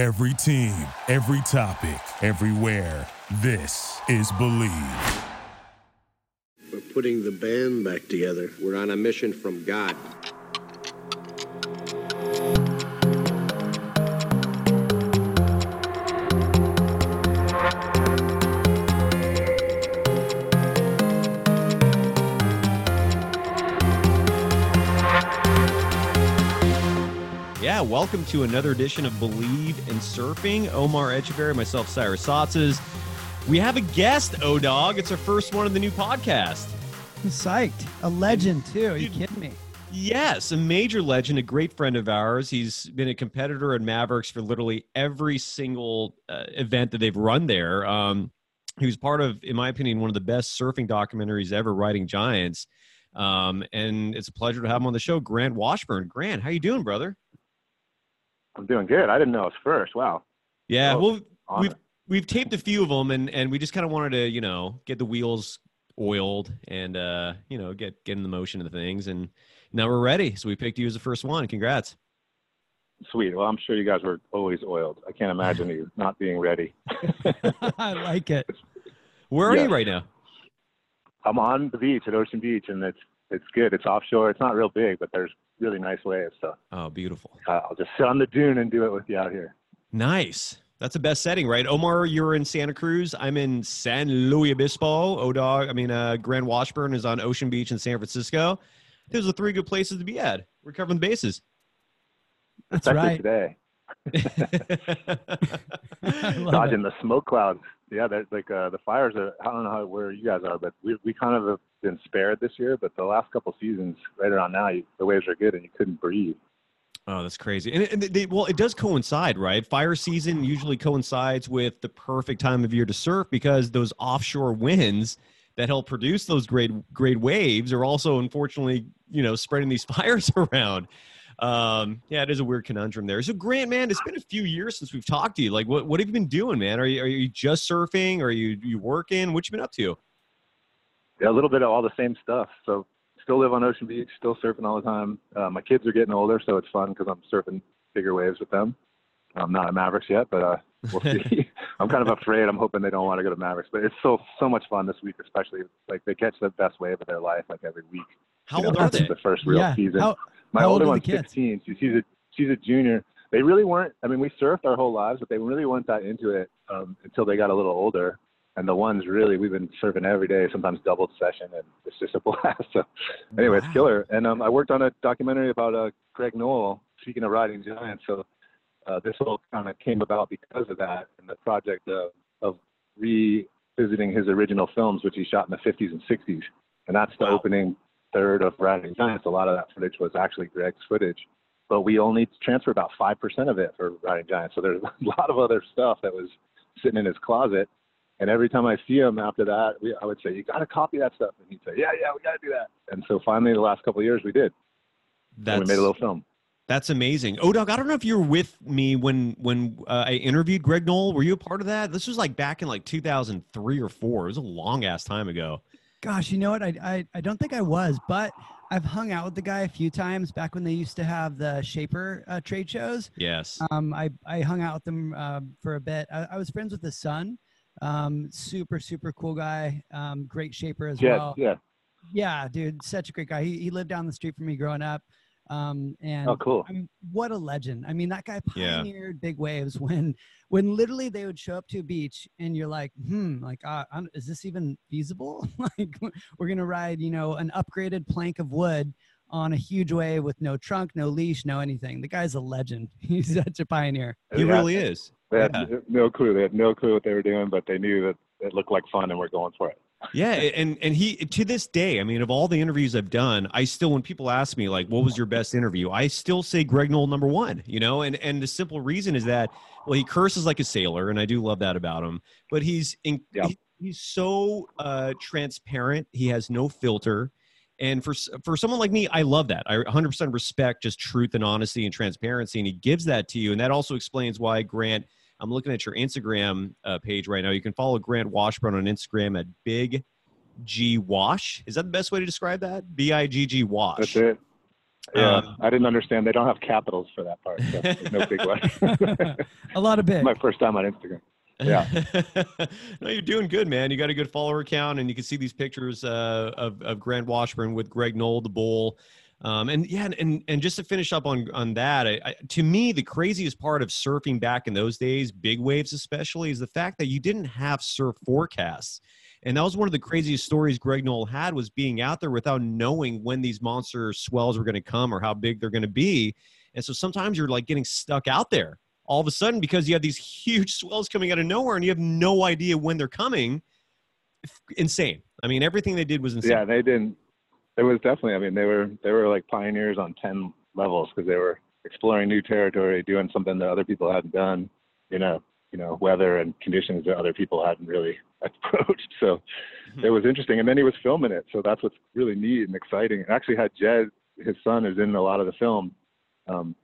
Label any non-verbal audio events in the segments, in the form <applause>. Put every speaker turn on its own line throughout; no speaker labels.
Every team, every topic, everywhere. This is Believe.
We're putting the band back together.
We're on a mission from God.
Welcome to another edition of Believe in Surfing. Omar Echeverry, myself, Cyrus Satzes. We have a guest, O Dog. It's our first one of the new podcast.
I'm psyched. A legend too. Are you kidding me?
Yes, a major legend, a great friend of ours. He's been a competitor at Mavericks for literally every single uh, event that they've run there. Um, he was part of, in my opinion, one of the best surfing documentaries ever, Riding Giants. Um, and it's a pleasure to have him on the show, Grant Washburn. Grant, how you doing, brother?
I'm doing good. I didn't know it was first. Wow.
Yeah, well,
honor.
we've we've taped a few of them, and and we just kind of wanted to, you know, get the wheels oiled and uh, you know, get get in the motion of the things, and now we're ready. So we picked you as the first one. Congrats.
Sweet. Well, I'm sure you guys were always oiled. I can't imagine you <laughs> not being ready. <laughs>
I like it.
Where are
Yeah.
you right now?
I'm on the beach at Ocean Beach, and it's it's good. It's offshore. It's not real big, but there's really nice waves. So
Oh, beautiful.
uh, I'll just sit on the dune and do it with you out here.
Nice. That's the best setting, right? Omar, you're in Santa Cruz. I'm in San Luis Obispo. Odog, I mean, uh, Grant Washburn is on Ocean Beach in San Francisco. Those are three good places to be at. We're covering the bases.
That's
Especially
right.
today, <laughs> <laughs> <laughs> dodging
it.
the smoke clouds. Yeah, there's like uh, the fires are. I don't know how where you guys are, but we we kind of have been spared this year. But the last couple seasons, right around now, you, the waves are good and you couldn't breathe.
Oh, that's crazy. And, and they, well, it does coincide, right? Fire season usually coincides with the perfect time of year to surf because those offshore winds that help produce those great great waves are also unfortunately, you know, spreading these <laughs> fires around. Um, yeah, it is a weird conundrum there. So Grant, man, it's been a few years since we've talked to you. Like what what have you been doing, man? Are you are you just surfing? Are you you working? What you been up to?
Yeah, a little bit of all the same stuff. So still live on Ocean Beach, still surfing all the time. Uh, my kids are getting older, so it's fun because I'm surfing bigger waves with them. I'm not at Mavericks yet, but uh, we'll <laughs> see. I'm kind of afraid. I'm hoping they don't want to go to Mavericks, but it's so so much fun this week, especially like they catch the best wave of their life like every week.
How
You know,
old are they?
The first real
yeah.
season.
How,
My
how
older one's
kids?
16. She, she's a she's a junior. They really weren't. I mean, we surfed our whole lives, but they really weren't that into it um, until they got a little older. And the ones really, we've been surfing every day, sometimes doubled session, and it's just a <laughs> blast. So, anyway, it's killer. And um, I worked on a documentary about uh, Greg Noll, Speaking of riding giants, so uh, this all kind of came about because of that and the project of, of revisiting his original films, which he shot in the 50s and 60s. And that's the
Wow.
opening third of Riding Giants. A lot of that footage was actually Greg's footage, but we only transferred about 5% of it for Riding Giants. So there's <laughs> a lot of other stuff that was sitting in his closet. And every time I see him after that, we, I would say, "You got to copy that stuff," and he'd say, "Yeah, yeah, we got to do that." And so finally, the last couple of years, we did.
That's
and we made a little film.
That's amazing. Oh, Doug, I don't know if you were with me when when uh, I interviewed Greg Noll. Were you a part of that? This was like back in like 2003 or four. It was a long ass time ago.
Gosh, you know what? I, I I don't think I was, but I've hung out with the guy a few times back when they used to have the Shaper uh, trade shows.
Yes.
Um, I I hung out with them uh, for a bit. I, I was friends with his son. Um, super super cool guy. Um, great shaper as
Yeah,
well.
yeah.
Yeah, dude, such a great guy. He, he lived down the street from me growing up. Um, and
Oh, cool.
I mean, what a legend. I mean, that guy
Yeah.
pioneered big waves <laughs> when, when literally they would show up to a beach and you're like, hmm, like, uh, I'm- is this even feasible? <laughs> like, we're going to ride, you know, an upgraded plank of wood on a huge wave with no trunk, no leash, no anything. The guy's a legend. <laughs> He's such a pioneer.
He
Yeah.
really is.
They had
Yeah.
no clue. They had no clue what they were doing, but they knew that it looked like fun, and we're going for it.
Yeah, and and he to this day, I mean, of all the interviews I've done, I still when people ask me like, "What was your best interview?" I still say Greg Noll number one. You know, and and the simple reason is that well, he curses like a sailor, and I do love that about him. But he's in,
Yeah.
he- he's so uh, transparent. He has no filter. And for for someone like me, I love that. I 100% respect just truth and honesty and transparency, and he gives that to you. And that also explains why Grant. I'm looking at your Instagram uh, page right now. You can follow Grant Washburn on Instagram at Big G Wash. Is that the best way to describe that? B I G G Wash.
That's it. Yeah,
Um,
I didn't understand. They don't have capitals for that part. So no big one. <laughs>
A lot of big.
My first time on Instagram. Yeah. <laughs>
no, you're doing good, man. You got a good follower count, and you can see these pictures uh, of of Grant Washburn with Greg Noll, the bull. Um, and yeah, and and just to finish up on on that, I, I, to me, the craziest part of surfing back in those days, big waves especially, is the fact that you didn't have surf forecasts. And that was one of the craziest stories Greg Noll had was being out there without knowing when these monster swells were going to come or how big they're going to be. And so sometimes you're like getting stuck out there all of a sudden because you have these <laughs> huge swells coming out of nowhere and you have no idea when they're coming. Insane. I mean, everything they did was insane.
Yeah, they didn't. It was definitely. I mean, they were they were like pioneers on ten levels because they were exploring new territory, doing something that other people hadn't done. You know, you know, weather and conditions that other people hadn't really <laughs> approached. So
Mhm.
it was interesting. And then he was filming it, so that's what's really neat and exciting. And actually had Jed, his son, is in a lot of the film. Um,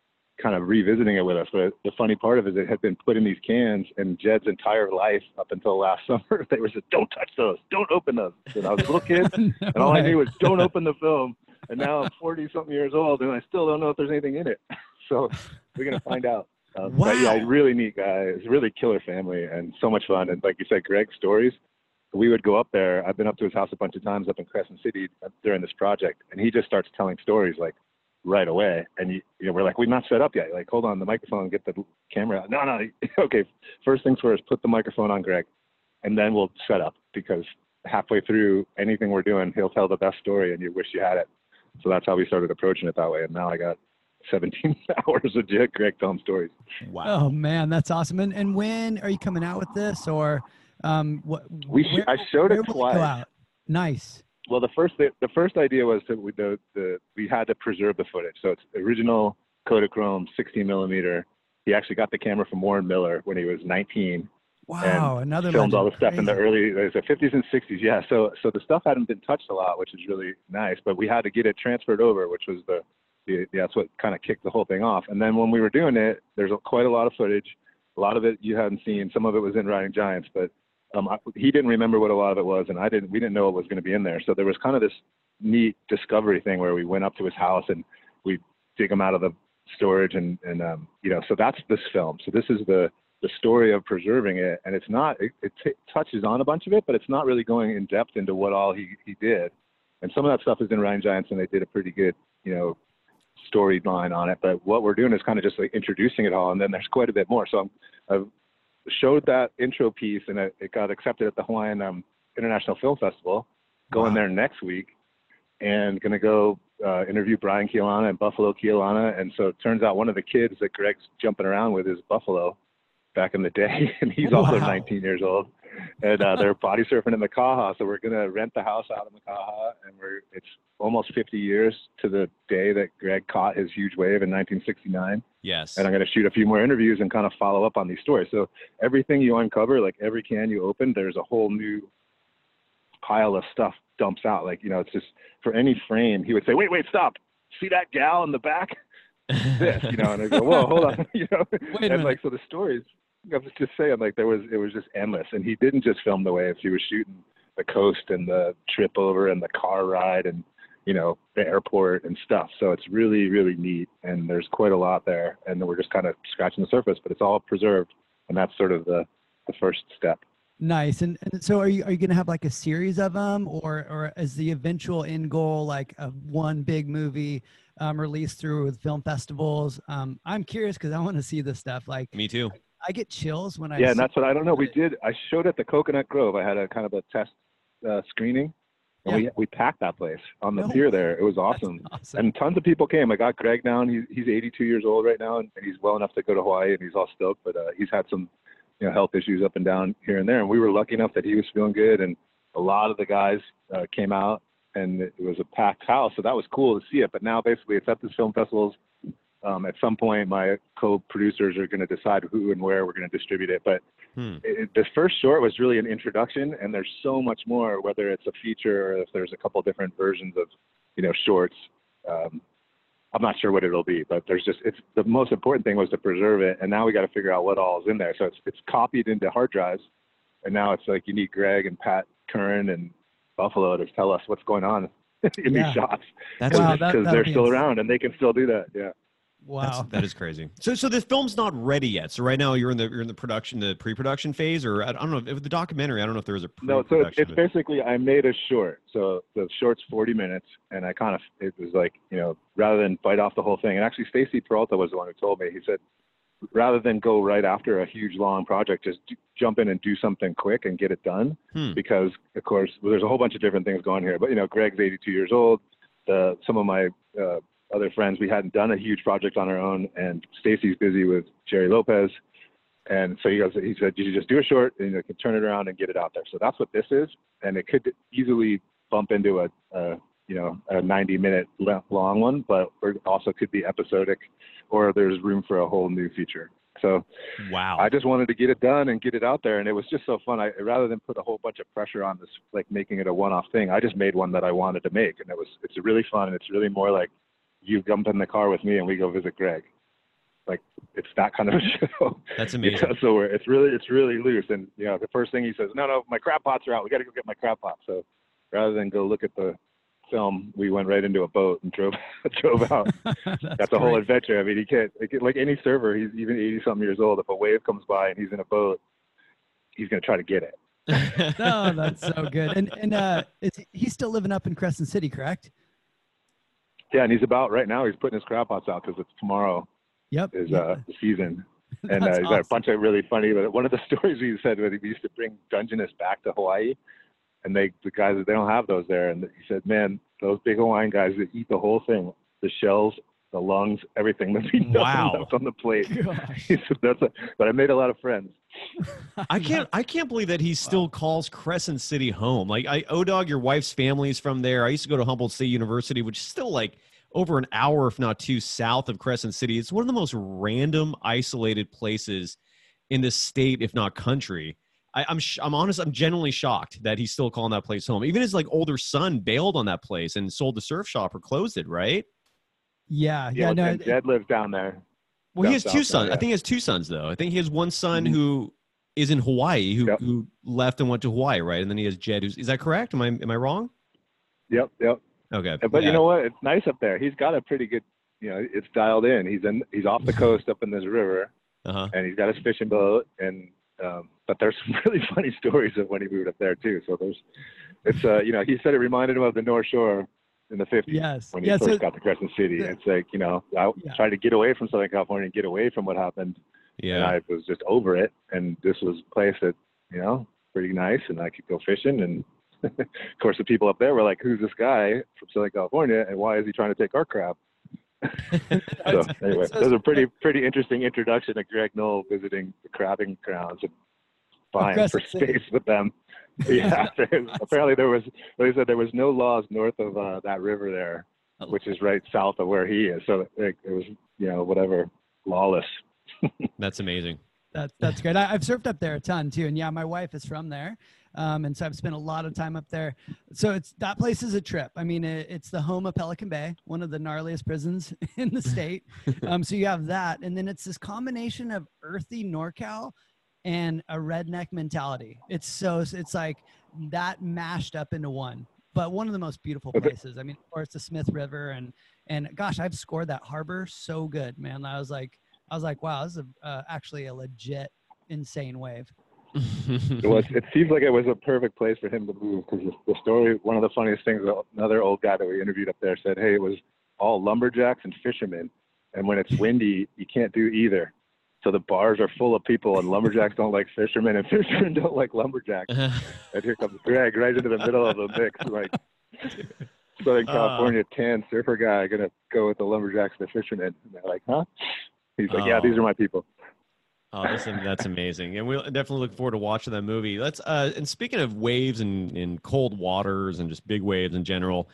kind of revisiting it with us. But the funny part of it is it had been put in these cans, and Jed's entire life up until last <laughs> summer, they were said, "Don't touch those, don't open those." And I was a little kid, <laughs> and all I knew was, "Don't open the film." And now I'm 40 something years old, and I still don't know if there's anything in it. <laughs> So we're gonna find out. Um, But yeah,
Wow.
really neat guy. It's a really killer family, and so much fun. And like you said, Greg's stories. We would go up there. I've been up to his house a bunch of times up in Crescent City during this project, and he just starts telling stories like right away. And you, you know, we're like, we're not set up yet. Like, hold on, the microphone, get the camera out. No, no. <laughs> okay, first things first, put the microphone on Greg, and then we'll set up because halfway through anything we're doing, he'll tell the best story, and you wish you had it. So that's how we started approaching it that way. And now I got <laughs> 17 <laughs> hours of J- Greg telling stories.
Wow.
Oh man, that's awesome. And and when are you coming out with this, or um, what?
We sh- I showed
where
it
will
twice.
go out? Nice.
Well, the first the, the first idea was that we the, the we had to preserve the footage. So it's original Kodachrome 16 millimeter. He actually got the camera from Warren Miller when he was 19.
Wow, another
filmed all the
legend.
stuff in the early the 50s and 60s. Yeah, so so the stuff hadn't been touched a lot, which is really nice. But we had to get it transferred over, which was the, the that's what kind of kicked the whole thing off. And then when we were doing it, there's a, quite a lot of footage. A lot of it you hadn't seen. Some of it was in Riding Giants, but um, I, he didn't remember what a lot of it was, and I didn't. We didn't know it was going to be in there. So there was kind of this neat discovery thing where we went up to his house and we dig him out of the storage, and and um, you know, so that's this film. So this is the the story of preserving it, and it's not. It, it t- touches on a bunch of it, but it's not really going in depth into what all he he did. And some of that stuff is in Riding Giants, and they did a pretty good, you know, storyline on it. But what we're doing is kind of just like introducing it all, and then there's quite a bit more. So I'm, I've showed that intro piece, and it, it got accepted at the Hawaiian um, International Film Festival. Going
Wow.
there next week, and gonna go uh, interview Brian Keaulana and Buffalo Keaulana. And so it turns out one of the kids that Greg's jumping around with is Buffalo back in the day, <laughs> and he's also 19 years old. And uh, they're body surfing in Makaha, so we're gonna rent the house out in Makaha, and we're it's almost 50 years to the day that Greg caught his huge wave in 1969
Yes.
and I'm going to shoot a few more interviews and kind of follow up on these stories. So everything you uncover, like every can you open, there's a whole new pile of stuff dumps out. Like you know, it's just for any frame, he would say, "Wait, wait, stop! See that gal in the back? <laughs> This, you know?" And I go, "Whoa, hold on," <laughs> you know.
a
and like so, the stories. I was just saying, like there was, it was just endless. And he didn't just film the waves; he was shooting the coast and the trip over and the car ride and you know the airport and stuff. So it's really, really neat. And there's quite a lot there. And we're just kind of scratching the surface, but it's all preserved. And that's sort of the the first step.
Nice. And, and so are you are you gonna have like a series of them, or or is the eventual end goal like a one big movie um, released through with film festivals? Um, I'm curious because I want to see this stuff. Like
Me too.
I get chills when I
yeah, and that's what I don't know. We did. I showed at the Coconut Grove. I had a kind of a test uh, screening, and we we packed that place on the
No
pier
way.
there. It was awesome.
awesome.
And tons of people came. I got Greg down. He's he's 82 years old right now, and, and he's well enough to go to Hawaii, and he's all stoked. But uh, he's had some, you know, health issues up and down here and there. And we were lucky enough that he was feeling good, and a lot of the guys uh, came out, and it was a packed house. So that was cool to see it. But now basically, it's at this film festivals. Um, at some point, my co-producers are going to decide who and where we're going to distribute it. But
Hmm.
it, the first short was really an introduction, and there's so much more. Whether it's a feature or if there's a couple different versions of, you know, shorts. Um, I'm not sure what it'll be, but there's just it's the most important thing was to preserve it, and now we got to figure out what all is in there. So it's it's copied into hard drives, and now it's like you need Greg and Pat Curren and Buffalo to tell us what's going on <laughs> in
Yeah.
these <laughs> shots
Wow,
because
that-
they're still
ins-
around and they can still do that. Yeah.
That's,
Wow.
that is crazy. <laughs> So, so the film's not ready yet. So right now you're in the you're in the production, the pre-production phase, or I don't know if the documentary. I don't know if there was a
No, so it's, it's basically I made a short. So the short's 40 minutes, and I kind of it was like you know rather than bite off the whole thing. And actually, Stacy Peralta was the one who told me. He said rather than go right after a huge long project, just j- jump in and do something quick and get it done.
Hmm.
Because of course well, there's a whole bunch of different things going here. But you know, Greg's 82 years old. The some of my uh, other friends we hadn't done a huge project on our own, and Stacy's busy with Gerry Lopez. And so he goes, he said, you should just do a short and you can turn it around and get it out there. So that's what this is. And it could easily bump into a, a you know, a 90 minute long one, but it also could be episodic or there's room for a whole new feature. So
wow.
I just wanted to get it done and get it out there. And it was just so fun. I rather than put a whole bunch of pressure on this, like making it a one off thing, I just made one that I wanted to make. And it was, it's really fun. And it's really more like you jump in the car with me and we go visit Greg. Like it's that kind of a <laughs> show.
That's
You
amazing.
know, so we're, it's really it's really loose, and you know the first thing he says, no, no, my crab pots are out. We got to go get my crab pots. So rather than go look at the film, we went right into a boat and drove <laughs> drove out. <laughs>
That's,
That's a whole adventure. I mean, he can't like, like any server. He's even eighty something years old. If a wave comes by and he's in a boat, he's gonna try to get it.
No, that's so good. And and uh, is he, he's still living up in Crescent City, correct?
Yeah, and he's about right now. He's putting his crab pots out because it's tomorrow
Yep.
is
yeah.
uh, the season. <laughs> and uh, he's got a bunch of really funny. But one of the <laughs> stories he said was he used to bring Dungeness back to Hawaii, and they the guys they don't have those there. And he said, man, those big Hawaiian guys that eat the whole thing, the shells, the lungs, everything. There'd be nothing
Wow.
left on the plate.
Gosh. <laughs>
He said, That's a, but I made a lot of friends. <laughs>
I can't I can't believe that he still calls Crescent City home. Like I oh, Odog, your wife's family is from there. I used to go to Humboldt State University, which is still like over an hour, if not two, south of Crescent City. It's one of the most random, isolated places in the state, if not country. I, I'm sh- I'm honest. I'm genuinely shocked that he's still calling that place home. Even his like older son bailed on that place and sold the surf shop or closed it. Right?
Yeah,
Yeah,
yeah, no,
and Jed lives down there.
Well, he has two sons. I
yeah.
think he has two sons though. I think he has one son
Mhm.
who is in Hawaii who
Yep.
who left and went to Hawaii, right? And then he has Jed. Who's is that correct? Am I am I wrong?
Yep, yep.
Okay,
But
yeah.
you know what? It's nice up there. He's got a pretty good. You know, it's dialed in. He's in. He's off the <laughs> coast up in this river.
uh-huh.
and he's got his fishing boat and um but there's <laughs> some really funny stories of when he moved up there too so there's it's uh you know he said it reminded him of the north shore in the 50s
yes,
when he
yeah.
first
So
got to crescent city
the-
it's like you know i
Yeah.
tried to get away from southern california and get away from what happened and
yeah.
i was just over it and this was a place that you know pretty nice and i could go fishing and <laughs> of course the people up there were like who's this guy from southern california and why is he trying to take our crab <laughs> so anyway,
so
it was a pretty pretty interesting introduction to Greg Noll visiting the crabbing grounds and vying for space with them. <laughs> Yeah, apparently there was. Like I said, there was no laws north of uh, that river there,
Oh.
which is right south of where he is. So it, it was, you know, whatever, lawless. <laughs>
That's amazing.
That's that's great. I, I've surfed up there a ton too, and yeah, my wife is from there, um, and so I've spent a lot of time up there. So it's that place is a trip. I mean, it, it's the home of Pelican Bay, one of the gnarliest prisons <laughs> in the state. Um, so you have that, and then it's this combination of earthy NorCal and a redneck mentality. It's so it's like that mashed up into one. But one of the most beautiful places. I mean, of course, the Smith River, and and gosh, I've scored that harbor so good, man. I was like. I was like, wow, this is a, uh, actually a legit insane wave.
It was. It seems like it was a perfect place for him to move because the story. One of the funniest things. Another old guy that we interviewed up there said, "Hey, it was all lumberjacks and fishermen, and when it's windy, you can't do either." So the bars are full of people, and lumberjacks don't like fishermen, and fishermen don't like lumberjacks. And here comes Greg right into the middle of the mix, like <laughs> Southern
Uh.
California tan surfer guy gonna go with the lumberjacks and the fishermen. And they're like, huh? He's like, yeah,
Oh.
these are my people.
Oh, that's, that's amazing, and we'll definitely look forward to watching that movie. Let's. Uh, and speaking of waves and, and cold waters and just big waves in general,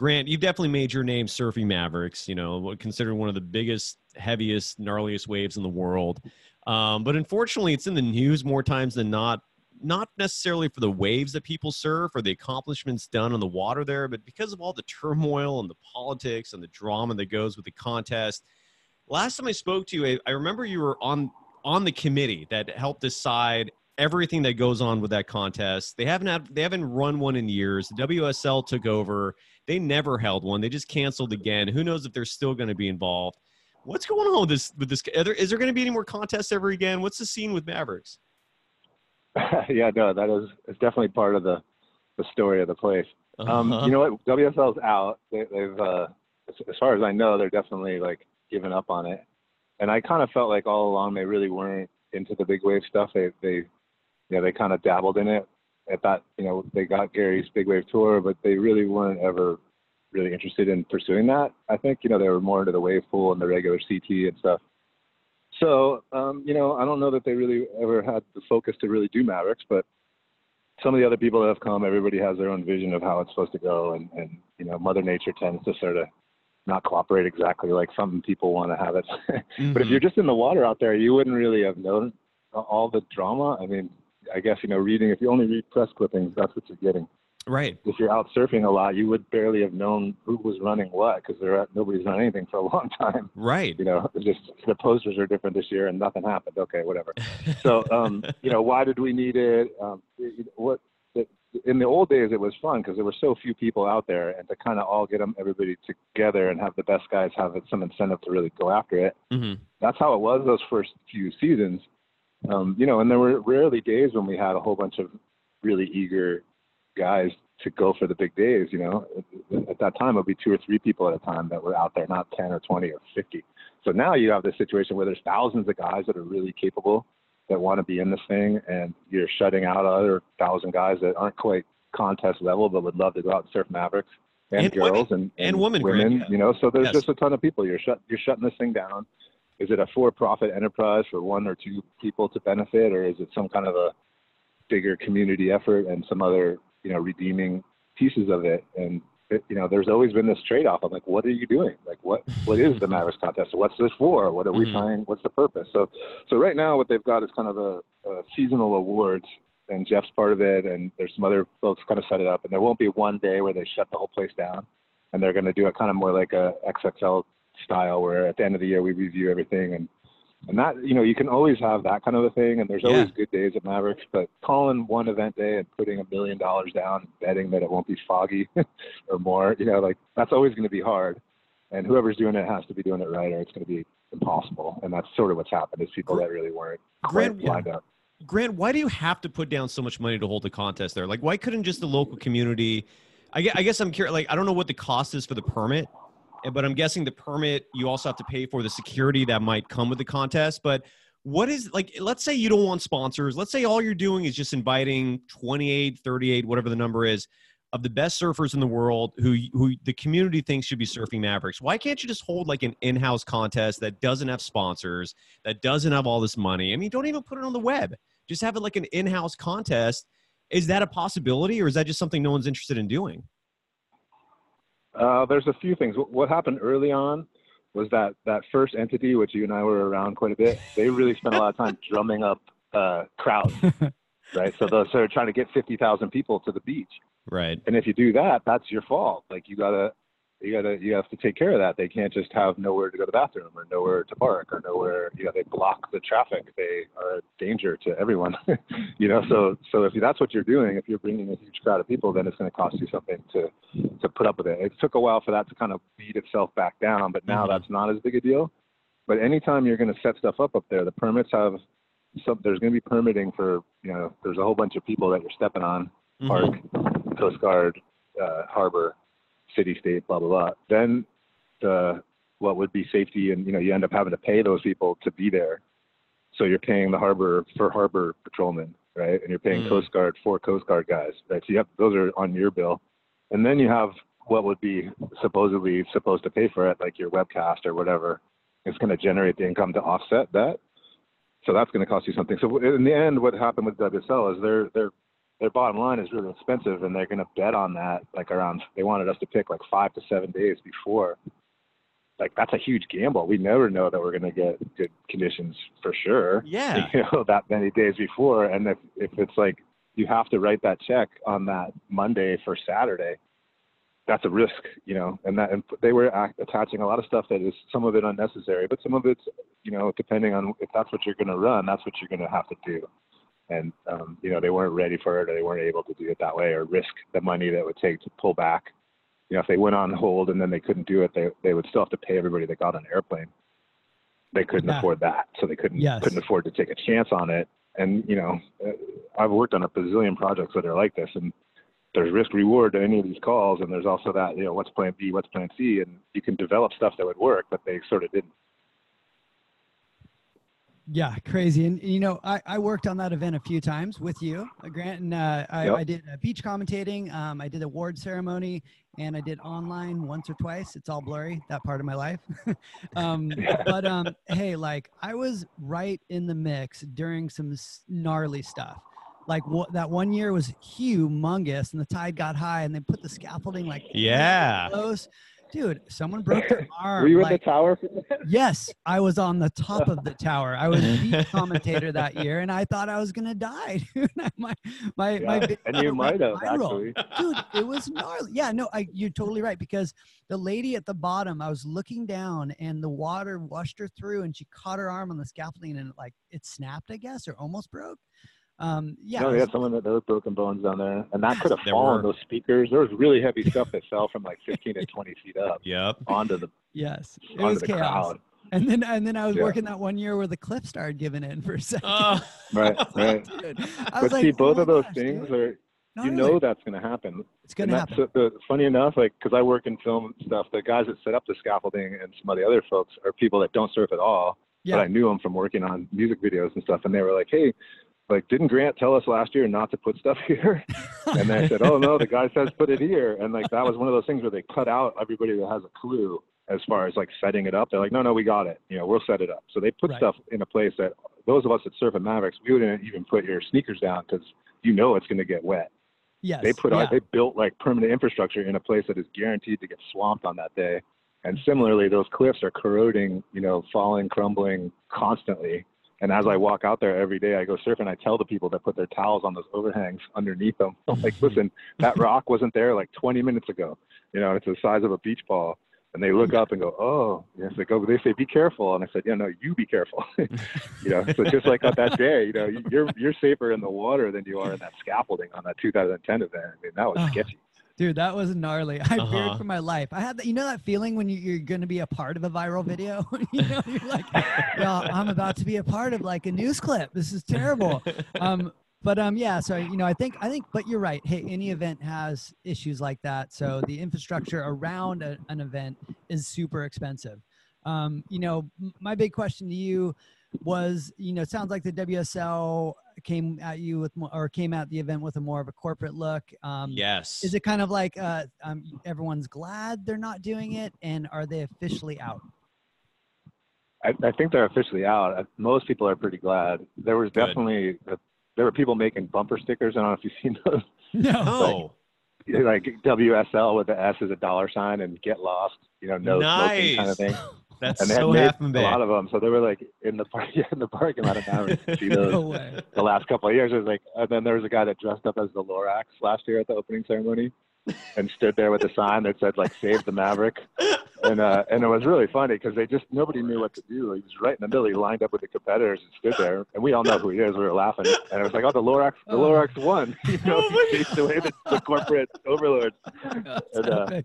Grant, you've definitely made your name surfing Mavericks. You know, considered one of the biggest, heaviest, gnarliest waves in the world. Um, but unfortunately, it's in the news more times than not. Not necessarily for the waves that people surf or the accomplishments done on the water there, but because of all the turmoil and the politics and the drama that goes with the contest. Last time I spoke to you, I, I remember you were on on the committee that helped decide everything that goes on with that contest. They haven't had they haven't run one in years. The WSL took over. They never held one. They just canceled again. Who knows if they're still going to be involved? What's going on with this? With this, there, is there going to be any more contests ever again? What's the scene with Mavericks? <laughs>
yeah, no, that is it's definitely part of the the story of the place. Um,
Uh-huh.
you know what? WSL's out. They, they've, uh, as, as far as I know, they're definitely like given up on it. And I kind of felt like all along they really weren't into the big wave stuff. They, they, you know, they kind of dabbled in it. At that, you know, they got Gary's big wave tour, but they really weren't ever really interested in pursuing that. I think, you know, they were more into the wave pool and the regular CT and stuff. So, um, you know, I don't know that they really ever had the focus to really do Mavericks, but some of the other people that have come, everybody has their own vision of how it's supposed to go, and and you know, Mother Nature tends to sort of not cooperate exactly like some people want to have it. <laughs> but if
Mhm.
you're just in the water out there, you wouldn't really have known all the drama. I mean, I guess you know, reading if you only read press clippings, that's what you're getting.
right,
If you're out surfing a lot, you would barely have known who was running what because there nobody's run anything for a long <laughs> time.
right.
You know, just the posters are different this year and nothing happened. Okay, whatever <laughs> so um, you know why did we need it um, what in the old days it was fun because there were so few people out there and to kind of all get them everybody together and have the best guys have some incentive to really go after it
hmm
that's how it was those first few seasons um, you know and there were rarely days when we had a whole bunch of really eager guys to go for the big days you know at that time it would be two or three people at a time that were out there not 10 or 20 or 50 so now you have this situation where there's thousands of guys that are really capable that want to be in this thing, and you're shutting out other thousand guys that aren't quite contest level but would love to go out and surf Mavericks and,
And women.
girls and,
And women,
women.
yeah.
You know, so there's
Yes.
just a ton of people. You're shut. You're shutting this thing down. Is it a for-profit enterprise for one or two people to benefit, or is it some kind of a bigger community effort and some other you know redeeming pieces of it? And it, you know, there's always been this trade-off. I'm like, what are you doing? Like, what what is the Mavericks contest? What's this for? What are we
Mhm.
trying? What's the purpose? So, so right now, what they've got is kind of a, a seasonal awards, and Jeff's part of it, and there's some other folks kind of set it up, and there won't be one day where they shut the whole place down, and they're going to do it kind of more like a XXL style, where at the end of the year we review everything and and that you know you can always have that kind of a thing and there's
Yeah.
always good days at mavericks but calling one event day and putting a million dollars down betting that it won't be foggy <laughs> or more you know like that's always going to be hard and whoever's doing it has to be doing it right or it's going to be impossible and that's sort of what's happened is people that really weren't quite
Grant,
lined up
Grant, why do you have to put down so much money to hold the contest there? Like, why couldn't just the local community? I guess, I guess I'm curious. Like, I don't know what the cost is for the permit, but I'm guessing the permit you also have to pay for the security that might come with the contest. But what is like? Let's say you don't want sponsors. Let's say all you're doing is just inviting 28, 38, whatever the number is, of the best surfers in the world who who the community thinks should be surfing Mavericks. Why can't you just hold like an in-house contest that doesn't have sponsors, that doesn't have all this money? I mean, don't even put it on the web. Just have it like an in-house contest. Is that a possibility, or is that just something no one's interested in doing?
Uh, there's a few things. What- happened early on was that that first entity, which you and I were around quite a bit, they really spent a lot of time <laughs> drumming up uh, crowds, <laughs> right? So those are trying to get 50,000 people to the beach.
Right.
And if you do that, that's your fault. Like you gotta, you gotta, you have to take care of that. They can't just have nowhere to go to the bathroom or nowhere to park or nowhere. You know, they block the traffic. They are a danger to everyone. <laughs> you know, so so if that's what you're doing, if you're bringing a huge crowd of people, then it's going to cost you something to to put up with it. It took a while for that to kind of beat itself back down, but now
Mhm.
that's not as big a deal. But anytime you're going to set stuff up up there, the permits have some. There's going to be permitting for you know. There's a whole bunch of people that you're stepping on
Mhm.
park, Coast Guard, uh, harbor, city, state, blah blah blah. Then the what would be safety, and you know, you end up having to pay those people to be there. So you're paying the harbor for harbor patrolmen, right? And you're paying
Mm.
Coast Guard for Coast Guard guys, right? So you have those are on your bill, and then you have what would be supposedly supposed to pay for it, like your webcast or whatever. It's going to generate the income to offset that. So that's going to cost you something. So in the end, what happened with WSL is their their their bottom line is really expensive, and they're going to bet on that. Like around, they wanted us to pick like five to seven days before. Like that's a huge gamble. We never know that we're going to get good conditions for sure.
Yeah. <laughs>
You know that many days before, and if if it's like you have to write that check on that Monday for Saturday, that's a risk, you know. And that and they were act, attaching a lot of stuff that is some of it unnecessary, but some of it's, you know, depending on if that's what you're going to run, that's what you're going to have to do. And um, you know they weren't ready for it or they weren't able to do it that way or risk the money that it would take to pull back. You know, if they went on hold and then they couldn't do it, they they would still have to pay everybody that got on an airplane. They couldn't
Yeah.
afford that, so they couldn't
Yes.
couldn't afford to take a chance on it. And you know, uh, I've worked on a bazillion projects that are like this, and there's risk reward to any of these calls, and there's also that you know what's plan B, what's plan C, and you can develop stuff that would work, but they sort of didn't.
Yeah, crazy. And you know, I, I worked on that event a few times with you, uh, Grant, and uh, I,
Yep.
I did uh, beach commentating. Um, I did award ceremony, and I did online once or twice. It's all blurry that part of my life. <laughs> um, but um, hey, like I was right in the mix during some gnarly stuff. Like what that one year was humongous, and the tide got high, and they put the scaffolding like
Yeah.
close. Dude, someone broke their <laughs> arm.
Were you
like,
the tower?
Yes, I was on the top of the tower. I was the <laughs> commentator that year, and I thought I was gonna die. <laughs> Dude, my my my
Yeah,
video
and you might have
viral.
actually.
Dude, it was gnarly. Yeah, no, I, you're totally right because the lady at the bottom, I was looking down, and the water washed her through, and she caught her arm on the scaffolding, and it, like it snapped, I guess, or almost broke. Um, yeah,
no,
it
they had someone that there was broken bones down there, and that could have <laughs>
There
fallen.
were.
Those speakers, there was really heavy <laughs> stuff that fell from like 15 to 20 feet up
Yep.
onto the
yes, it was
the
chaos.
crowd.
And then and then I was
Yeah.
working that one year where the cliff started giving in for a second.
Oh.
Right, <laughs> right.
Dude, I was
But
like,
see,
"Oh
both
my
of those
gosh,
things
dude."
are you
Gnarly.
know that's going to happen.
it's gonna happen.
that's the, funny enough, like because I work in film stuff, the guys that set up the scaffolding and some of the other folks are people that don't surf at all.
Yeah.
But I knew them from working on music videos and stuff, and they were like, "Hey, like, didn't Grant tell us last year not to put stuff <laughs> here?" and they said, "Oh no, the guy says put it here." And like that was one of those things where they cut out everybody that has a clue as far as like setting it up. They're like, "No, no, we got it. You know, we'll set it up." So they put
Right.
stuff in a place that those of us that surf at Mavericks, we wouldn't even put your sneakers down because you know it's going to get wet
yes.
they put
yeah.
they built like permanent infrastructure in a place that is guaranteed to get swamped on that day. And similarly, those cliffs are corroding, you know, falling, crumbling constantly. And as I mm-hmm. walk out there every day, I go surfing. I tell the people that put their towels on those overhangs underneath them, <laughs> I'm like, mm-hmm. listen, that rock wasn't there like 20 minutes ago. You know, it's the size of a beach ball. And they look up and go, oh, yes. They go, they say, be careful. And I said, yeah, no, you be careful. <laughs> you know, so just like on that day, you know, you're you're safer in the water than you are in that scaffolding on that 2010 event. I mean, that was
Oh.
sketchy.
Dude, that was gnarly. <laughs> I
Uh-huh.
feared for my life. I had that, you know, that feeling when you, you're going to be a part of a viral video. <laughs> you know, you're like, yeah, I'm about to be a part of like a news clip. This is terrible. <laughs> Um, but um, yeah. So you know, I think I think, but you're right. Hey, any event has issues like that. So the infrastructure around a, an event is super expensive. Um, you know, m- my big question to you was, you know, it sounds like the WSL came at you with more, or came at the event with a more of a corporate look. Um,
Yes.
is it kind of like uh, um, everyone's glad they're not doing it, and are they officially out?
I, I think they're officially out. Uh, Most people are pretty glad. There was
Good.
definitely uh, there were people making bumper stickers. I don't know if you've seen those, <laughs>
No.
oh.
like WSL with the S as a dollar sign and get lost, you know, no smoking kind of thing. <laughs>
That's
And they had made a lot of them. So they were like in the park, <laughs> yeah, in the parking lot of Mavericks. <laughs> You see those
No way.
the last couple of years. It was like, and then there was a guy that dressed up as the Lorax last year at the opening ceremony, and stood there with a sign that said like "Save the Maverick," <laughs> and uh, and it was really funny because they just nobody knew what to do. He was right in the middle. He lined up with the competitors and stood there, and we all know who he is. We were laughing, and it was like, "Oh, the Lorax, the
Oh.
Lorax won!" <laughs> You know,
Oh
he chased away the, the corporate overlords. <laughs>
That's
And, uh.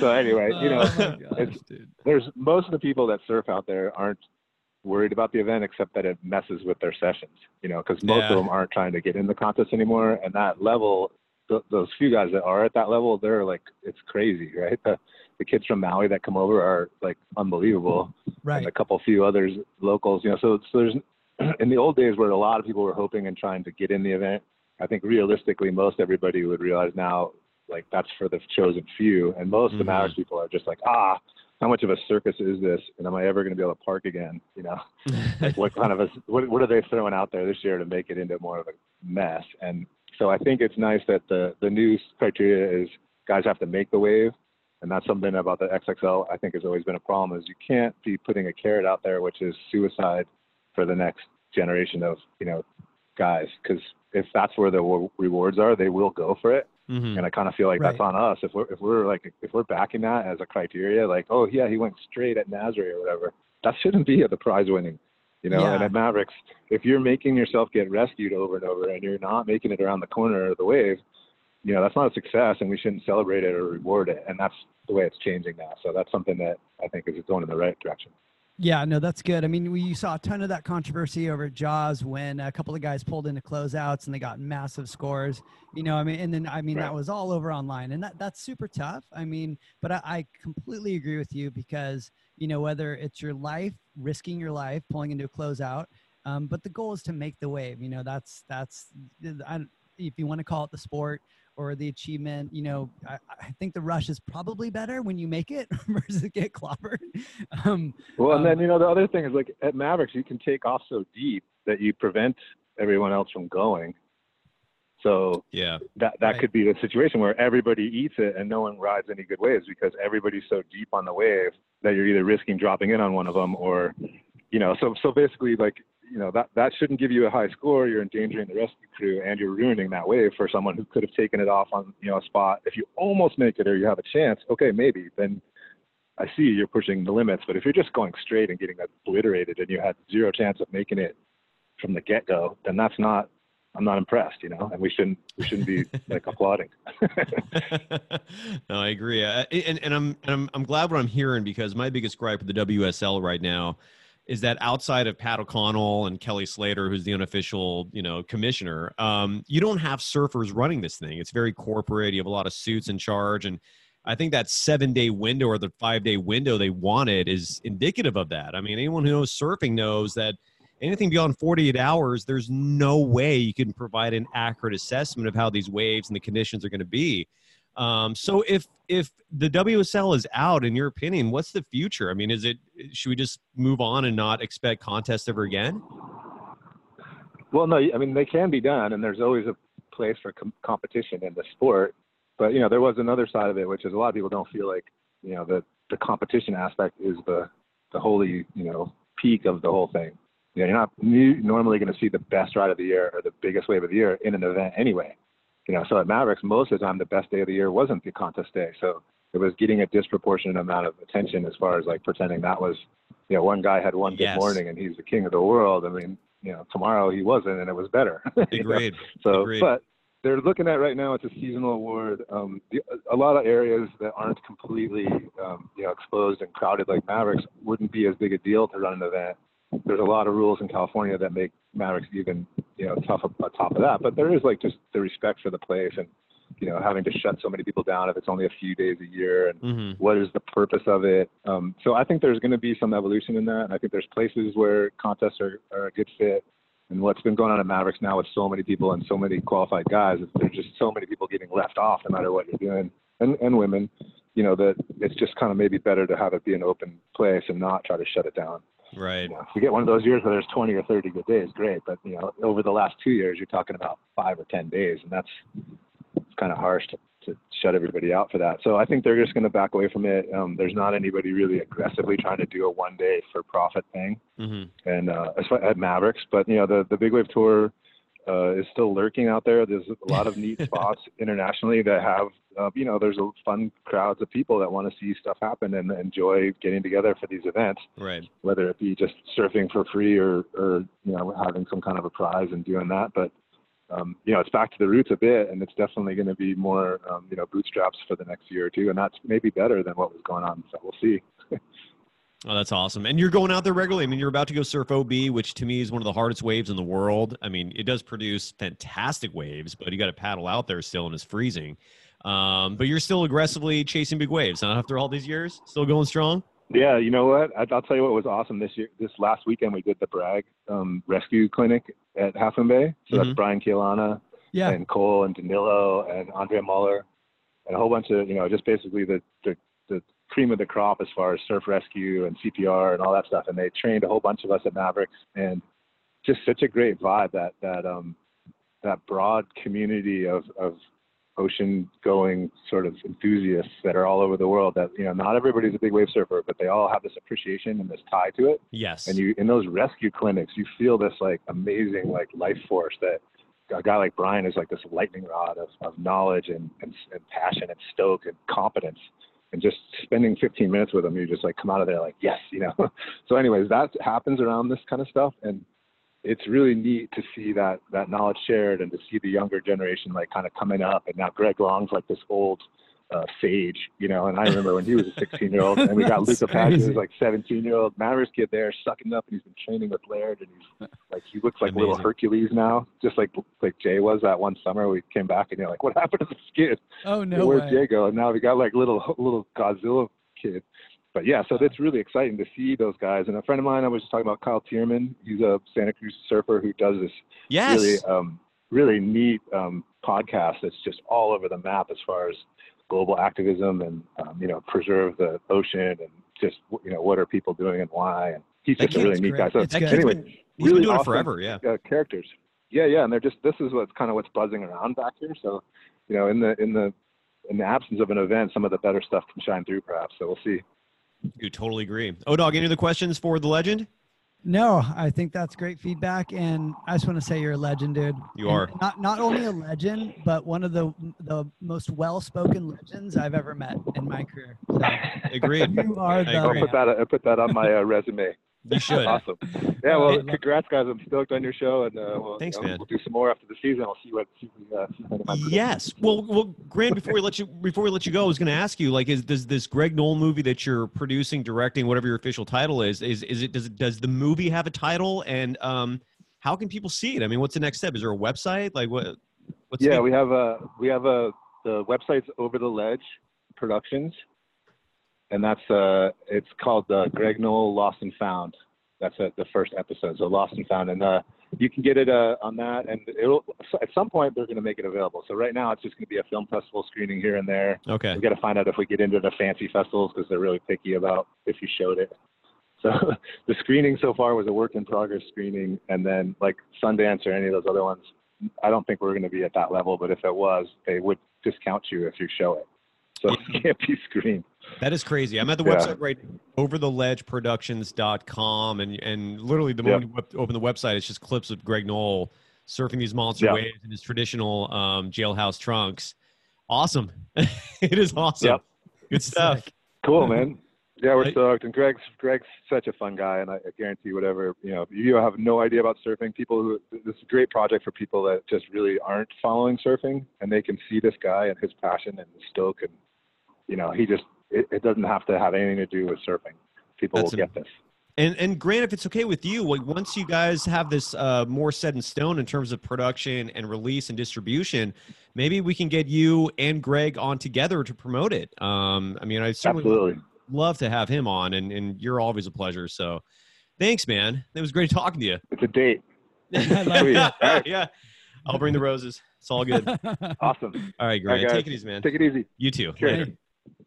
So anyway, you know,
Oh gosh,
there's most of the people that surf out there aren't worried about the event except that it messes with their sessions you know because most
Yeah.
of them aren't trying to get in the contest anymore and that level th- those few guys that are at that level they're like it's crazy right <laughs> the, the kids from maui that come over are like unbelievable.
Right.
and a couple few others locals you know so, so there's <clears throat> in the old days where a lot of people were hoping and trying to get in the event i think realistically most everybody would realize now like that's for the chosen few. And most of the
Mhm.
Mavericks people are just like ah how much of a circus is this? And am i ever going to be able to park again? You know? <laughs> Like what kind of a what, what are they throwing out there this year to make it into more of a mess? And so i think it's nice that the the new criteria is guys have to make the wave and that's something about the xxl i think has always been a problem is you can't be putting a carrot out there which is suicide for the next generation of you know guys because if that's where the wa- rewards are they will go for it
Mhm.
and I kind of feel like that's on us. If we're if we're like if we're backing that as a criteria, like oh yeah, he went straight at Nazare or whatever, that shouldn't be at the prize winning You know, and
Yeah.
at Mavericks, if you're making yourself get rescued over and over and you're not making it around the corner of the wave, you know, that's not a success and we shouldn't celebrate it or reward it. And that's the way it's changing now. So that's something that I think is going in the right direction.
Yeah, no, that's good. I mean, we you saw a ton of that controversy over Jaws when a couple of guys pulled into closeouts and they got massive scores. You know, I mean, and then I mean that was all over online, and that that's super tough. I mean, but I, I completely agree with you because you know whether it's your life, risking your life, pulling into a closeout, um, but the goal is to make the wave. You know, that's that's I, if you want to call it the sport or the achievement. You know, I, I think the rush is probably better when you make it <laughs> versus get clobbered. <laughs> Um,
Well, and
Um,
then, you know, the other thing is like at Mavericks, you can take off so deep that you prevent everyone else from going. So
Yeah.
that that
Right.
could be the situation where everybody eats it and no one rides any good waves because everybody's so deep on the wave that you're either risking dropping in on one of them or you know so so basically like you know that that shouldn't give you a high score. You're endangering the rescue crew and you're ruining that wave for someone who could have taken it off on you know a spot. If you almost make it or you have a chance okay maybe then I see you're pushing the limits. But if you're just going straight and getting obliterated and you had zero chance of making it from the get go then that's not I'm not impressed, you know, and we shouldn't we shouldn't be <laughs> like applauding. <laughs>
no, I agree, uh, and and I'm and I'm I'm glad what I'm hearing because my biggest gripe with the WSL right now is that outside of Pat O'Connell and Kelly Slater, who's the unofficial you know commissioner, um, you don't have surfers running this thing. It's very corporate. You have a lot of suits in charge, and I think that seven day window or the five day window they wanted is indicative of that. I mean, anyone who knows surfing knows that anything beyond 48 hours, there's no way you can provide an accurate assessment of how these waves and the conditions are going to be. Um, so if if the WSL is out, in your opinion, what's the future? I mean, is it should we just move on and not expect contests ever again?
Well, no, I mean they can be done, and there's always a place for com- competition in the sport. But you know, there was another side of it, which is a lot of people don't feel like you know the the competition aspect is the the holy you know peak of the whole thing. You know, you're not normally going to see the best ride of the year or the biggest wave of the year in an event anyway. You know, so at Mavericks, most of the time, the best day of the year wasn't the contest day. So it was getting a disproportionate amount of attention as far as like pretending that was, you know, one guy had one
Yes.
good morning and he's the king of the world. I mean, you know, tomorrow he wasn't and it was better. <laughs> you know?
Agreed.
So,
Agreed.
but they're looking at right now. It's a seasonal award. Um, the, a lot of areas that aren't completely, um, you know, exposed and crowded like Mavericks wouldn't be as big a deal to run an event. There's a lot of rules in California that make Mavericks even, you know, tough on top of that. But there is like just the respect for the place and, you know, having to shut so many people down if it's only a few days a year and
hmm
what is the purpose of it? Um, so I think there's going to be some evolution in that. And I think there's places where contests are, are a good fit. And what's been going on at Mavericks now with so many people and so many qualified guys, there's just so many people getting left off no matter what you're doing, and, and women, you know, that it's just kind of maybe better to have it be an open place and not try to shut it down.
Right.
You know, if you get one of those years where there's 20 or 30 good days, great. But, you know, over the last two years, you're talking about five or 10 days, and that's it's kind of harsh to, to shut everybody out for that. So I think they're just going to back away from it. Um, there's not anybody really aggressively trying to do a one day for profit thing,
hmm
and uh, as far- at Mavericks. But you know, the the Big Wave Tour uh, is still lurking out there. There's a lot of neat <laughs> spots internationally that have, uh, you know, there's a fun crowds of people that want to see stuff happen and enjoy getting together for these events
Right.
whether it be just surfing for free or, or you know having some kind of a prize and doing that. But um, you know, it's back to the roots a bit, and it's definitely going to be more um, you know bootstraps for the next year or two, and that's maybe better than what was going on. So we'll see. <laughs>
Oh, that's awesome. And you're going out there regularly. I mean, you're about to go surf OB, which to me is one of the hardest waves in the world. I mean, it does produce fantastic waves, but you got to paddle out there still and it's freezing. Um, but you're still aggressively chasing big waves, huh? After all these years, still going strong.
Yeah, you know what? I, I'll tell you what was awesome this year. This last weekend, we did the Bragg um, Rescue Clinic at Half Moon Bay. So that's Brian Keaulana,
yeah,
and Cole and Danilo and Andrea Moller and a whole bunch of you know just basically the the cream of the crop as far as surf rescue and CPR and all that stuff. And they trained a whole bunch of us at Mavericks and just such a great vibe that that um that broad community of of ocean going sort of enthusiasts that are all over the world that you know not everybody's a big wave surfer but they all have this appreciation and this tie to it
Yes.
and you in those rescue clinics you feel this like amazing like life force that a guy like brian is like this lightning rod of, of knowledge and, and, and passion and stoke and competence and just spending 15 minutes with them, you just like come out of there like yes, you know. <laughs> so, anyways, that happens around this kind of stuff, and it's really neat to see that that knowledge shared and to see the younger generation like kind of coming up. And now Greg Long's like this old uh, sage, you know. And I remember when he was a <laughs> 16 year old, and we got Luca Padua, who's like 17 year old Mavericks kid there, sucking up, and he's been training with Laird, and he's like he looks like
Amazing.
little Hercules now, just like like Jay was that one summer. We came back, and you're like, what happened to this kid?
Oh no
Where'd
way.
Jay go? And now we got like little little Godzilla kid. But yeah, so it's really exciting to see those guys. And a friend of mine, I was just talking about Kyle Thiermann. He's a Santa Cruz surfer who does this
Yes.
really um, really neat um, podcast that's just all over the map as far as global activism and um, you know preserve the ocean and just you know what are people doing and why. And he's
That
just a really neat
great.
guy. So
It's
that
good.
kid's
anyway,
been, he's been
really
doing it
awesome.
forever. Yeah.
uh, characters. Yeah, yeah, and they're just this is what's kind of what's buzzing around back here. So, you know, in the in the in the absence of an event, some of the better stuff can shine through, perhaps. So we'll see.
You totally agree. Oh, dog. Any other questions for the legend?
No, I think that's great feedback, and I just want to say you're a legend, dude.
You
And
are.
not not only a legend, but one of the the most well-spoken legends I've ever met in my career. So
Agreed.
you are the
I'll
agree.
put that I'll put that on my uh, resume.
You should. <laughs>
awesome. Yeah, well, congrats, guys. I'm stoked on your show, and uh, we'll,
Thanks,
you know,
man.
We'll do some more after the season. I'll see what see what, uh, see what my
Yes. Well, well, Grant. Before we let you before we let you go, I was going to ask you, like, is does this Greg Noll movie that you're producing, directing, whatever your official title is, is is it does it does the movie have a title, and um, how can people see it? I mean, what's the next step? Is there a website? Like, what? What's
yeah, we have a we have a the website's Over the Ledge Productions, and that's uh it's called uh, Greg Noll Lost and Found. That's uh the first episode, so Lost and Found, and uh, you can get it uh, on that, and it'll at some point they're going to make it available. So right now it's just going to be a film festival screening here and there.
okay.
We got to find out if we get into the fancy festivals because they're really picky about if you showed it. So <laughs> the screening so far was a work in progress screening, and then like Sundance or any of those other ones, I don't think we're going to be at that level. But if it was, they would discount you if you show it. So <laughs> it can't be screened.
That is crazy. I'm at the
Yeah.
website right overtheledgeproductions.com and and literally the moment you open the website it's just clips of Greg Noll surfing these monster
Yeah.
waves in his traditional um, jailhouse trunks. Awesome. <laughs> it is awesome.
Yep.
Good stuff.
Cool, man. Yeah, we're stoked. And Greg's Greg's such a fun guy, and I, I guarantee whatever you know, you have no idea about surfing, people who this is a great project for people that just really aren't following surfing, and they can see this guy and his passion and his stoke, and you know, he just it, it doesn't have to have anything to do with surfing. People
That's
will
an-
get this.
And and Grant, if it's okay with you, like once you guys have this uh, more set in stone in terms of production and release and distribution, maybe we can get you and Greg on together to promote it. Um, I mean, I certainly
Absolutely.
love to have him on, and and you're always a pleasure. So, thanks, man. It was great talking to you.
It's a date. <laughs>
I like
Sweet.
that.
All right.
yeah, I'll bring the roses. It's all good. <laughs>
Awesome.
All right, Grant, take it easy, man.
Take it easy.
You too.
Sure.
Later.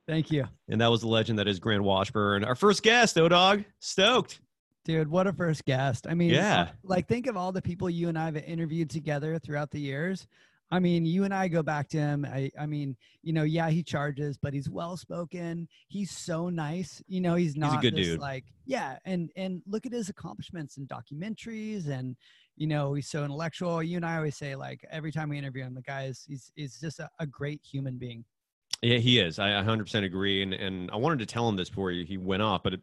Thank you,
And that was the legend that is Grant Washburn, our first guest. Oh, dog, stoked.
dude. What a first guest. I mean,
Yeah.
like think of all the people you and I have interviewed together throughout the years. I mean, you and I go back to him. I, I mean, you know, yeah, he charges, but he's well spoken. He's so nice. You know, he's not
good
this,
dude.
like, yeah, and and look at his accomplishments in documentaries, and you know, he's so intellectual. You and I always say, like, every time we interview him, the guy is he's he's just a, a great human being.
Yeah, he is. I 100% agree. And and I wanted to tell him this before he went off, but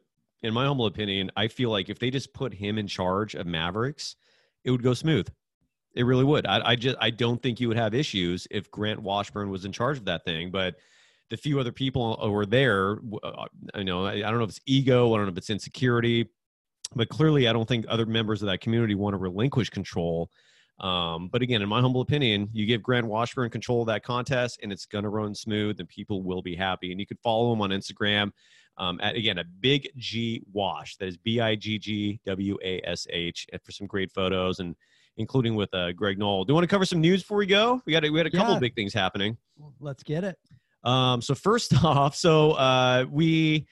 in my humble opinion, I feel like if they just put him in charge of Mavericks, it would go smooth. It really would. I, I just I don't think you would have issues if Grant Washburn was in charge of that thing. But the few other people who were there, uh, I know I, I don't know if it's ego, I don't know if it's insecurity, but clearly I don't think other members of that community want to relinquish control. Um, but again, in my humble opinion, you give Grant Washburn control of that contest, and it's going to run smooth, and people will be happy. And you can follow him on Instagram um, at again a Big G Wash. That is B I G G W A S H, for some great photos and including with uh, Greg Noll. Do you want to cover some news before we go? We got a, we had a couple
Yeah.
of big things happening.
Let's get it.
Um, so first <laughs> off, so uh, we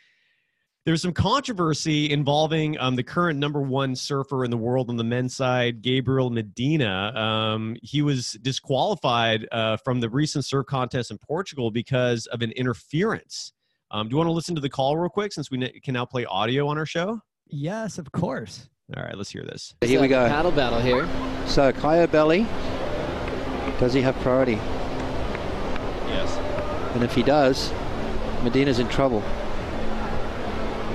there's some controversy involving um, the current number one surfer in the world on the men's side, Gabriel Medina. Um, he was disqualified uh, from the recent surf contest in Portugal because of an interference. Um, do you want to listen to the call real quick since we can now play audio on our show?
Yes, of course.
All right, let's hear this.
Here we go.
Paddle battle here.
So Caio Ibelli, does he have priority?
Yes.
And if he does, Medina's in trouble.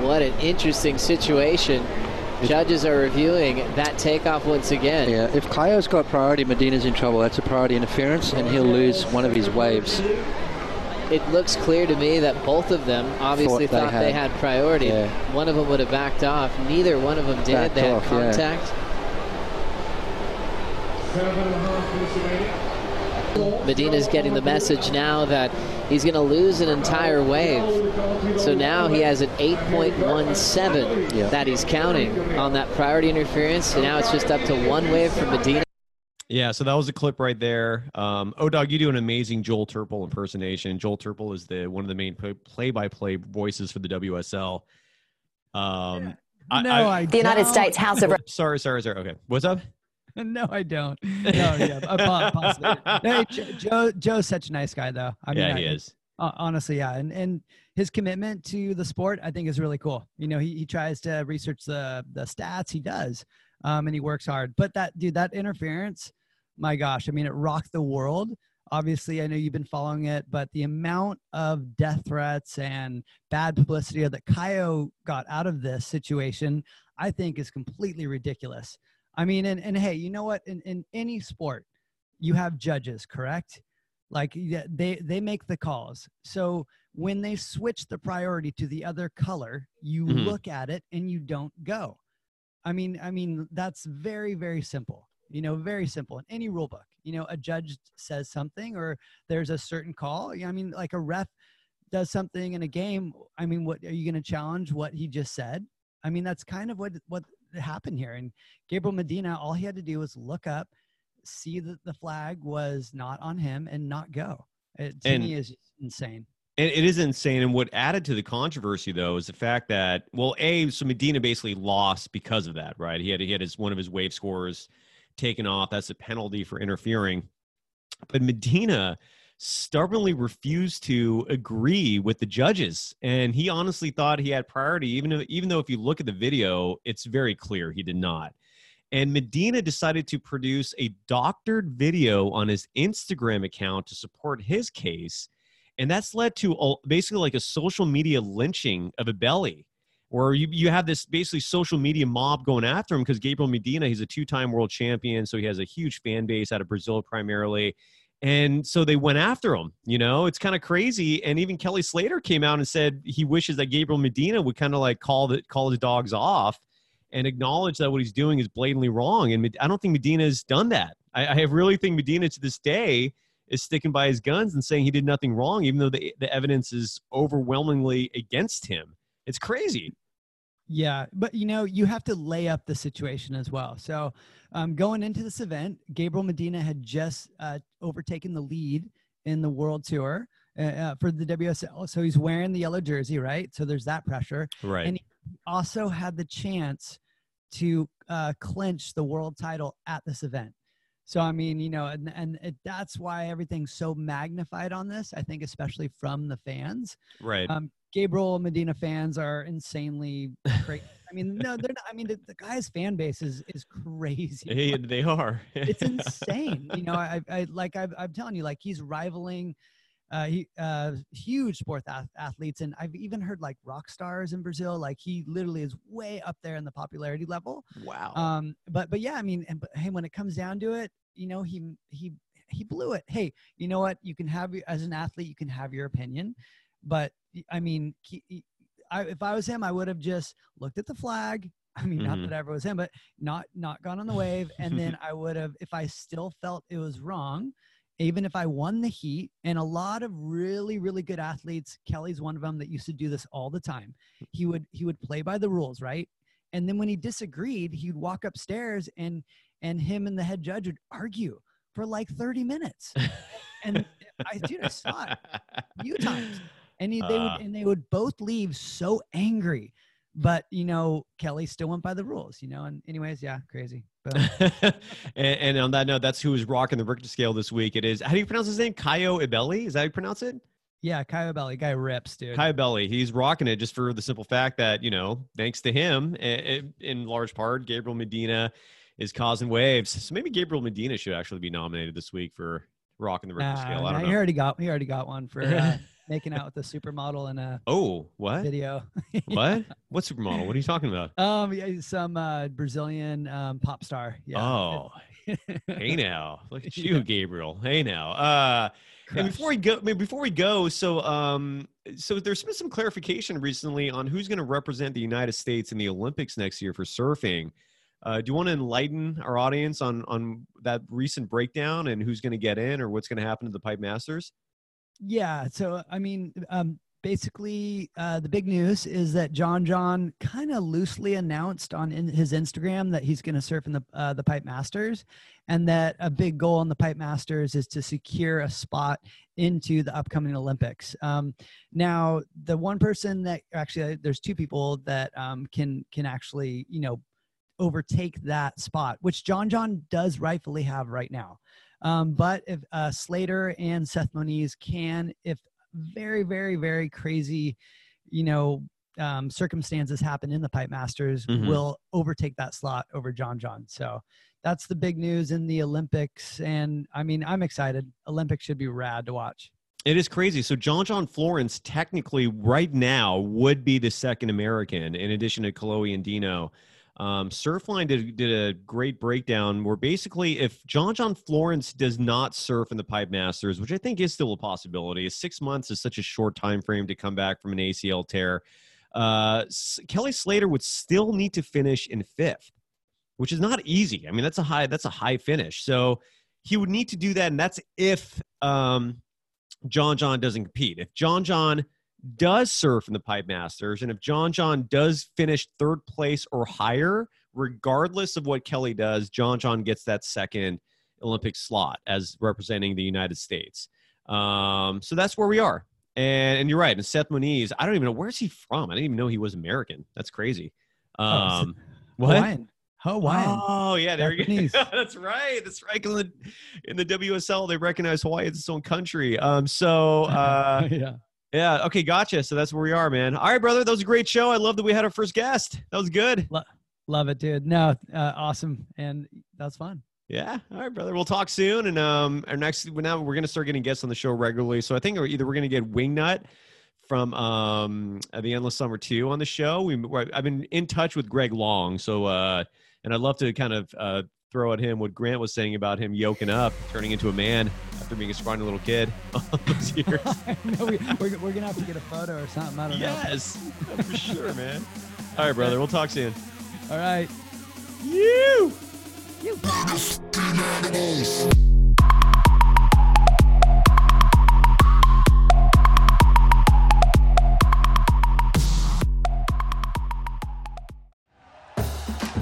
What an interesting situation. Judges are reviewing that takeoff once again.
Yeah, if Caio's got priority, Medina's in trouble. That's a priority interference, and he'll lose one of his waves.
It looks clear to me that both of them obviously
Thought they
thought they
had-
had priority.
Yeah.
One of them would have backed off. Neither one of them did.
Backed
they had
off, yeah.
Contact. Medina's getting the message now that he's going to lose an entire wave. So now he has an 8.17
Yeah.
that he's counting on that priority interference. So now it's just up to one wave for Medina.
Yeah, so that was a clip right there. Um, oh, dog, you do an amazing Joel Turpel impersonation. Joel Turpel is the one of the main play- play-by-play voices for the WSL. Um,
no, I,
The United. States House of
sorry, sorry, sorry. Okay, what's up? <laughs>
No, I don't. No, yeah, <laughs> possibly. Hey, Jo- Joe, Joe's such a nice guy, though. I mean,
yeah,
I-
he is.
Uh, honestly, yeah, and and his commitment to the sport, I think, is really cool. You know, he, he tries to research the the stats. He does, um, and he works hard. But that dude, that interference, my gosh, I mean, it rocked the world. Obviously, I know you've been following it, but the amount of death threats and bad publicity that Caio got out of this situation, I think, is completely ridiculous. I mean, and, and hey, you know what? In, in any sport, you have judges, correct? Like they they make the calls. So when they switch the priority to the other color, you
Mhm.
look at it and you don't go. I mean, I mean that's very very simple. You know, very simple in any rule book. You know, a judge says something or there's a certain call. I mean, like a ref does something in a game. I mean, what are you going to challenge what he just said? I mean, that's kind of what what happened here. And Gabriel Medina, all he had to do was look up, see that the flag was not on him, and not go. It to
And-
me is insane.
It, it is insane. And what added to the controversy, though, is the fact that, well, A, so Medina basically lost because of that, right? He had, he had his, one of his wave scores taken off. That's a penalty for interfering. But Medina stubbornly refused to agree with the judges. And he honestly thought he had priority, even, though even though if you look at the video, it's very clear he did not. And Medina decided to produce a doctored video on his Instagram account to support his case and that's led to basically like a social media lynching of Ibelli where you, you have this basically social media mob going after him because gabriel medina he's a two-time world champion so he has a huge fan base out of brazil primarily and so they went after him you know it's kind of crazy and even kelly slater came out and said he wishes that gabriel medina would kind of like call the call his dogs off and acknowledge that what he's doing is blatantly wrong and i don't think medina has done that i, I really think medina to this day is sticking by his guns and saying he did nothing wrong, even though the, the evidence is overwhelmingly against him. It's crazy.
Yeah, but you know, you have to lay up the situation as well. So, um, going into this event, Gabriel Medina had just uh, overtaken the lead in the World Tour uh, uh, for the WSL. So he's wearing the yellow jersey, right? So there's that pressure.
Right.
And he also had the chance to uh, clinch the world title at this event. So I mean, you know, and and it, that's why everything's so magnified on this. I think, especially from the fans.
right.
Um, Gabriel Medina fans are insanely <laughs> crazy. I mean, no, they're not. I mean, the, the guy's fan base is is crazy.
Hey, they are.
it's <laughs> insane. You know, I, I like I've, I'm telling you, like he's rivaling uh, he, uh, huge sport ath- athletes, and I've even heard like rock stars in Brazil. Like he literally is way up there in the popularity level.
wow.
Um, but but yeah, I mean, and but hey, when it comes down to it, you know, he he he blew it. Hey, you know what? You can have as an athlete, you can have your opinion, but I mean, he, I, if I was him, I would have just looked at the flag. I mean, not
Mhm.
that I ever was him, but not not gone on the wave, and then <laughs> I would have, if I still felt it was wrong, even if I won the heat, and a lot of really really good athletes, Kelly's one of them that used to do this all the time. He would he would play by the rules, right? And then when he disagreed, he'd walk upstairs and and him and the head judge would argue for like 30 minutes. <laughs> And I dude, I saw it a few times. And he, they
Uh.
would and they would both leave so angry. But you know, Kelly still went by the rules, you know. And anyways, yeah, crazy. <laughs>
And, and on that note, that's who is rocking the Richter scale this week. It is, how do you pronounce his name? Caio Ibelli? Is that how you pronounce it?
yeah, Caio Ibelli, guy rips, dude.
Caio Ibelli, he's rocking it just for the simple fact that, you know, thanks to him, in large part, Gabriel Medina is causing waves. So maybe Gabriel Medina should actually be nominated this week for rocking the Richter
Nah,
scale. I don't
he
know.
already got he already got one for uh, <laughs> making out with a supermodel in a
Oh, what?
video. <laughs>
What? What supermodel? What are you talking about?
Um, yeah, some uh, Brazilian um, pop star. Yeah.
Oh, hey now, look at <laughs> you, Gabriel. Hey now. Uh, and before we go, before we go, so um, so there's been some clarification recently on who's going to represent the United States in the Olympics next year for surfing. Uh, do you want to enlighten our audience on on that recent breakdown and who's going to get in or what's going to happen to the Pipe Masters?
Yeah. So, I mean, um, basically, uh, the big news is that John John kind of loosely announced on in his Instagram that he's going to surf in the uh, the Pipe Masters, and that a big goal in the Pipe Masters is to secure a spot into the upcoming Olympics. Um, now, the one person that actually there's two people that um, can can actually you know overtake that spot, which John John does rightfully have right now. Um, but if uh, Slater and Seth Moniz can, if very, very, very crazy, you know, um, circumstances happen in the Pipe Masters,
Mhm.
will overtake that slot over John John. So that's the big news in the Olympics. And I mean, I'm excited. Olympics should be rad to watch.
It is crazy. So John John Florence technically right now would be the second American in addition to Chloe and Dino. Um, Surfline did, did a great breakdown where basically if John John Florence does not surf in the Pipe Masters, which I think is still a possibility, six months is such a short time frame to come back from an ACL tear. Uh, S- Kelly Slater would still need to finish in fifth, which is not easy. I mean, that's a high that's a high finish. So he would need to do that, and that's if um, John John doesn't compete. If John John does surf in the Pipe Masters, and if John John does finish third place or higher, regardless of what Kelly does, John John gets that second Olympic slot as representing the United States. Um, so that's where we are. And, and you're right. And Seth Moniz, I don't even know where's he from. I didn't even know he was American. That's crazy.
Oh,
Um, what?
Hawaiian. Hawaiian.
Oh yeah, there you go. <laughs> That's right. That's right. in the, in the WSL, they recognize Hawaii as its own country. Um. So. <laughs> Uh.
yeah.
Yeah. Okay. Gotcha. So that's where we are, man. All right, brother. That was a great show. I love that we had our first guest. That was good.
Love it, dude. No, uh, awesome. And that's fun.
Yeah. All right, brother. We'll talk soon. And um, our next now we're gonna start getting guests on the show regularly. So I think either we're gonna get Wingnut from um uh, the Endless Summer Two on the show. We I've been in touch with Greg Long. So uh, and I'd love to kind of uh throw at him what Grant was saying about him yoking up, turning into a man after being a scrawny little kid <laughs> all those years. <laughs>
I know we, we're, we're gonna have to get a photo or something. I don't
yes, for <laughs> sure, man. All right, brother. We'll talk soon.
All right.
You. You.